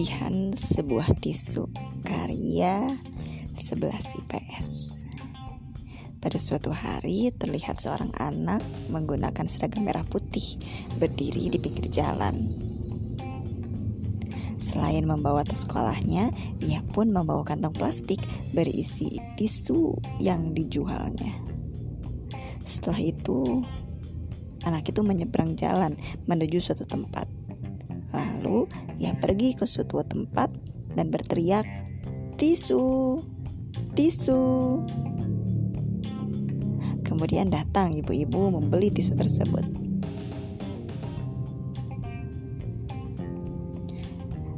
Kesedihan sebuah tisu karya 11 IPS. Pada suatu hari terlihat seorang anak menggunakan seragam merah putih berdiri di pinggir jalan. Selain membawa tas sekolahnya, ia pun membawa kantong plastik berisi tisu yang dijualnya. Setelah itu, anak itu menyeberang jalan menuju suatu tempat. Lalu ia pergi ke suatu tempat dan berteriak, "Tisu! Tisu!" Kemudian datang ibu-ibu membeli tisu tersebut.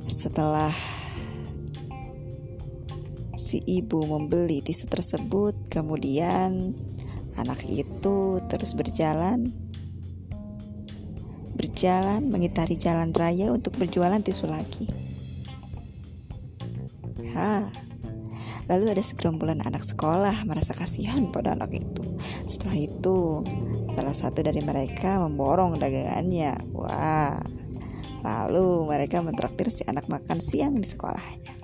Setelah si ibu membeli tisu tersebut, kemudian anak itu terus berjalan berjalan mengitari jalan raya untuk berjualan tisu lagi. Ha, lalu ada segerombolan anak sekolah merasa kasihan pada anak itu. Setelah itu, salah satu dari mereka memborong dagangannya. Wah, lalu mereka mentraktir si anak makan siang di sekolahnya.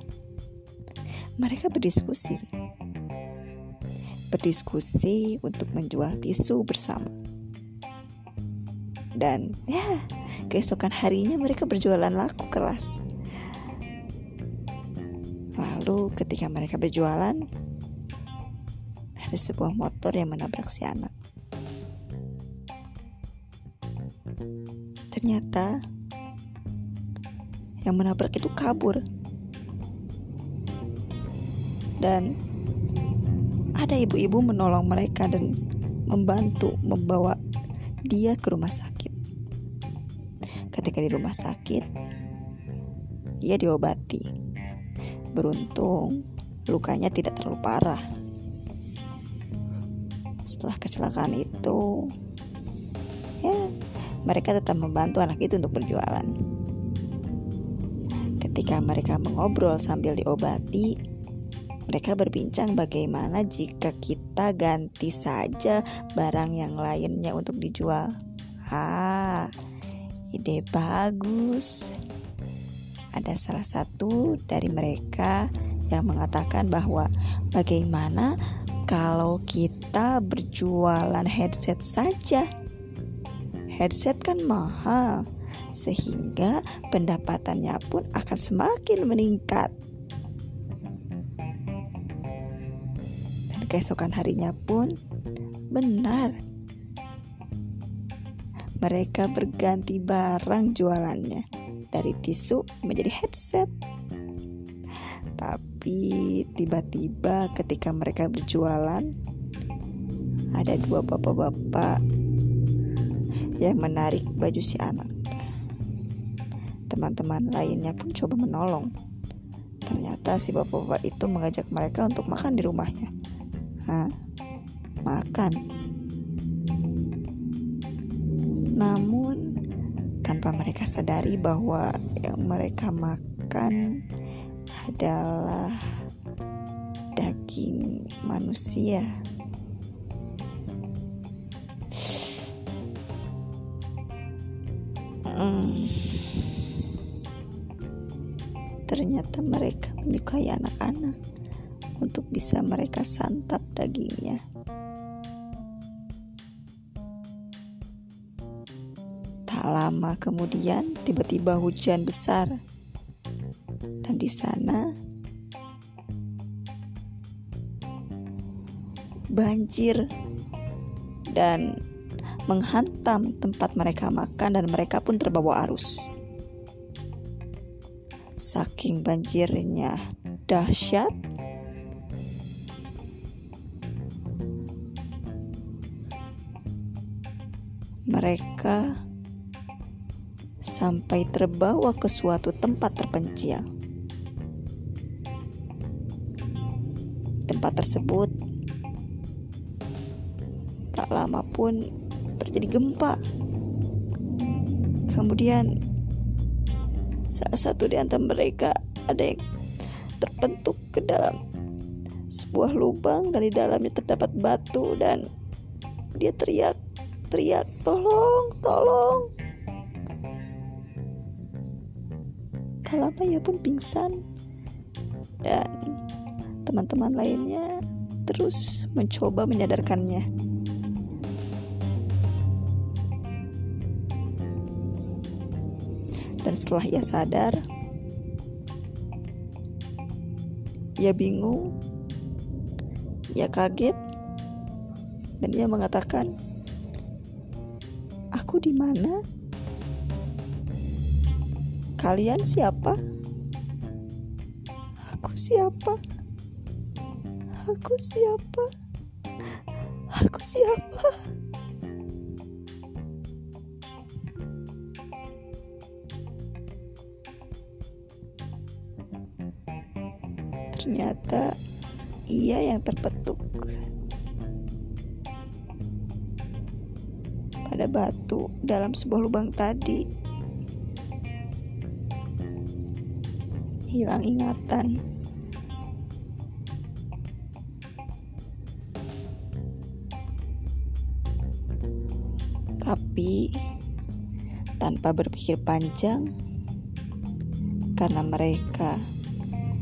Mereka berdiskusi, berdiskusi untuk menjual tisu bersama dan ya keesokan harinya mereka berjualan laku keras. Lalu ketika mereka berjualan ada sebuah motor yang menabrak si anak. Ternyata yang menabrak itu kabur. Dan ada ibu-ibu menolong mereka dan membantu membawa dia ke rumah sakit ketika di rumah sakit, ia diobati. Beruntung, lukanya tidak terlalu parah. Setelah kecelakaan itu, ya, mereka tetap membantu anak itu untuk berjualan. Ketika mereka mengobrol sambil diobati, mereka berbincang bagaimana jika kita ganti saja barang yang lainnya untuk dijual. Ah, Ide bagus. Ada salah satu dari mereka yang mengatakan bahwa bagaimana kalau kita berjualan headset saja. Headset kan mahal, sehingga pendapatannya pun akan semakin meningkat. Dan keesokan harinya pun benar mereka berganti barang jualannya dari tisu menjadi headset. Tapi tiba-tiba ketika mereka berjualan ada dua bapak-bapak yang menarik baju si anak. Teman-teman lainnya pun coba menolong. Ternyata si bapak-bapak itu mengajak mereka untuk makan di rumahnya. Hah? Makan namun, tanpa mereka sadari bahwa yang mereka makan adalah daging manusia. Hmm. Ternyata mereka menyukai anak-anak untuk bisa mereka santap dagingnya. Lama kemudian tiba-tiba hujan besar. Dan di sana banjir dan menghantam tempat mereka makan dan mereka pun terbawa arus. Saking banjirnya dahsyat, mereka sampai terbawa ke suatu tempat terpencil. Tempat tersebut tak lama pun terjadi gempa. Kemudian salah satu di antara mereka ada yang terbentuk ke dalam sebuah lubang dan di dalamnya terdapat batu dan dia teriak teriak tolong tolong Tak lama ia pun pingsan dan teman-teman lainnya terus mencoba menyadarkannya. Dan setelah ia sadar, ia bingung, ia kaget, dan ia mengatakan, "Aku di mana? Kalian siapa? Aku siapa? Aku siapa? Aku siapa?" Ternyata ia yang terpetuk pada batu dalam sebuah lubang tadi. Hilang ingatan. Tapi tanpa berpikir panjang, karena mereka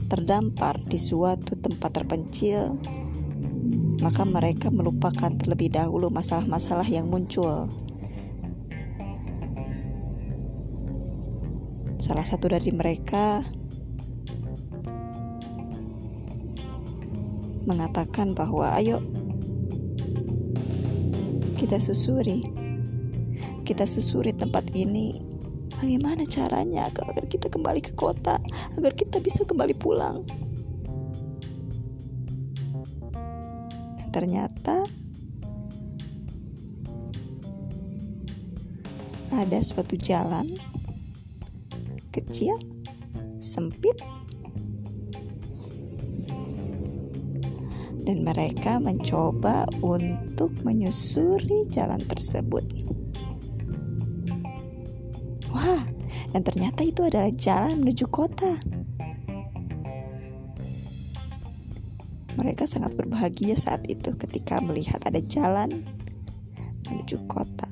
terdampar di suatu tempat terpencil, maka mereka melupakan terlebih dahulu masalah-masalah yang muncul. Salah satu dari mereka mengatakan bahwa ayo kita susuri. Kita susuri tempat ini. Bagaimana caranya agar kita kembali ke kota, agar kita bisa kembali pulang? Dan ternyata ada suatu jalan kecil, sempit, dan mereka mencoba untuk menyusuri jalan tersebut. Wah, dan ternyata itu adalah jalan menuju kota. Mereka sangat berbahagia saat itu ketika melihat ada jalan menuju kota.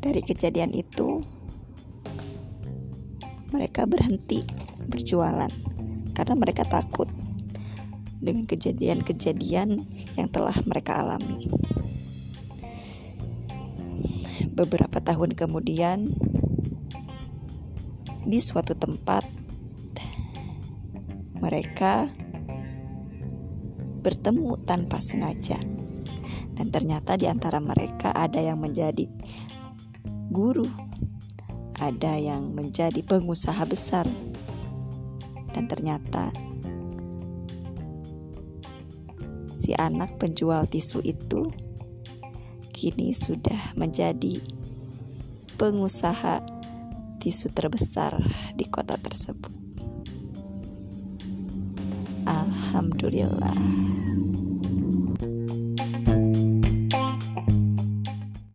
Dari kejadian itu, mereka berhenti berjualan karena mereka takut dengan kejadian-kejadian yang telah mereka alami. Beberapa tahun kemudian, di suatu tempat, mereka bertemu tanpa sengaja, dan ternyata di antara mereka ada yang menjadi guru, ada yang menjadi pengusaha besar, dan ternyata si anak penjual tisu itu kini sudah menjadi pengusaha tisu terbesar di kota tersebut. Alhamdulillah.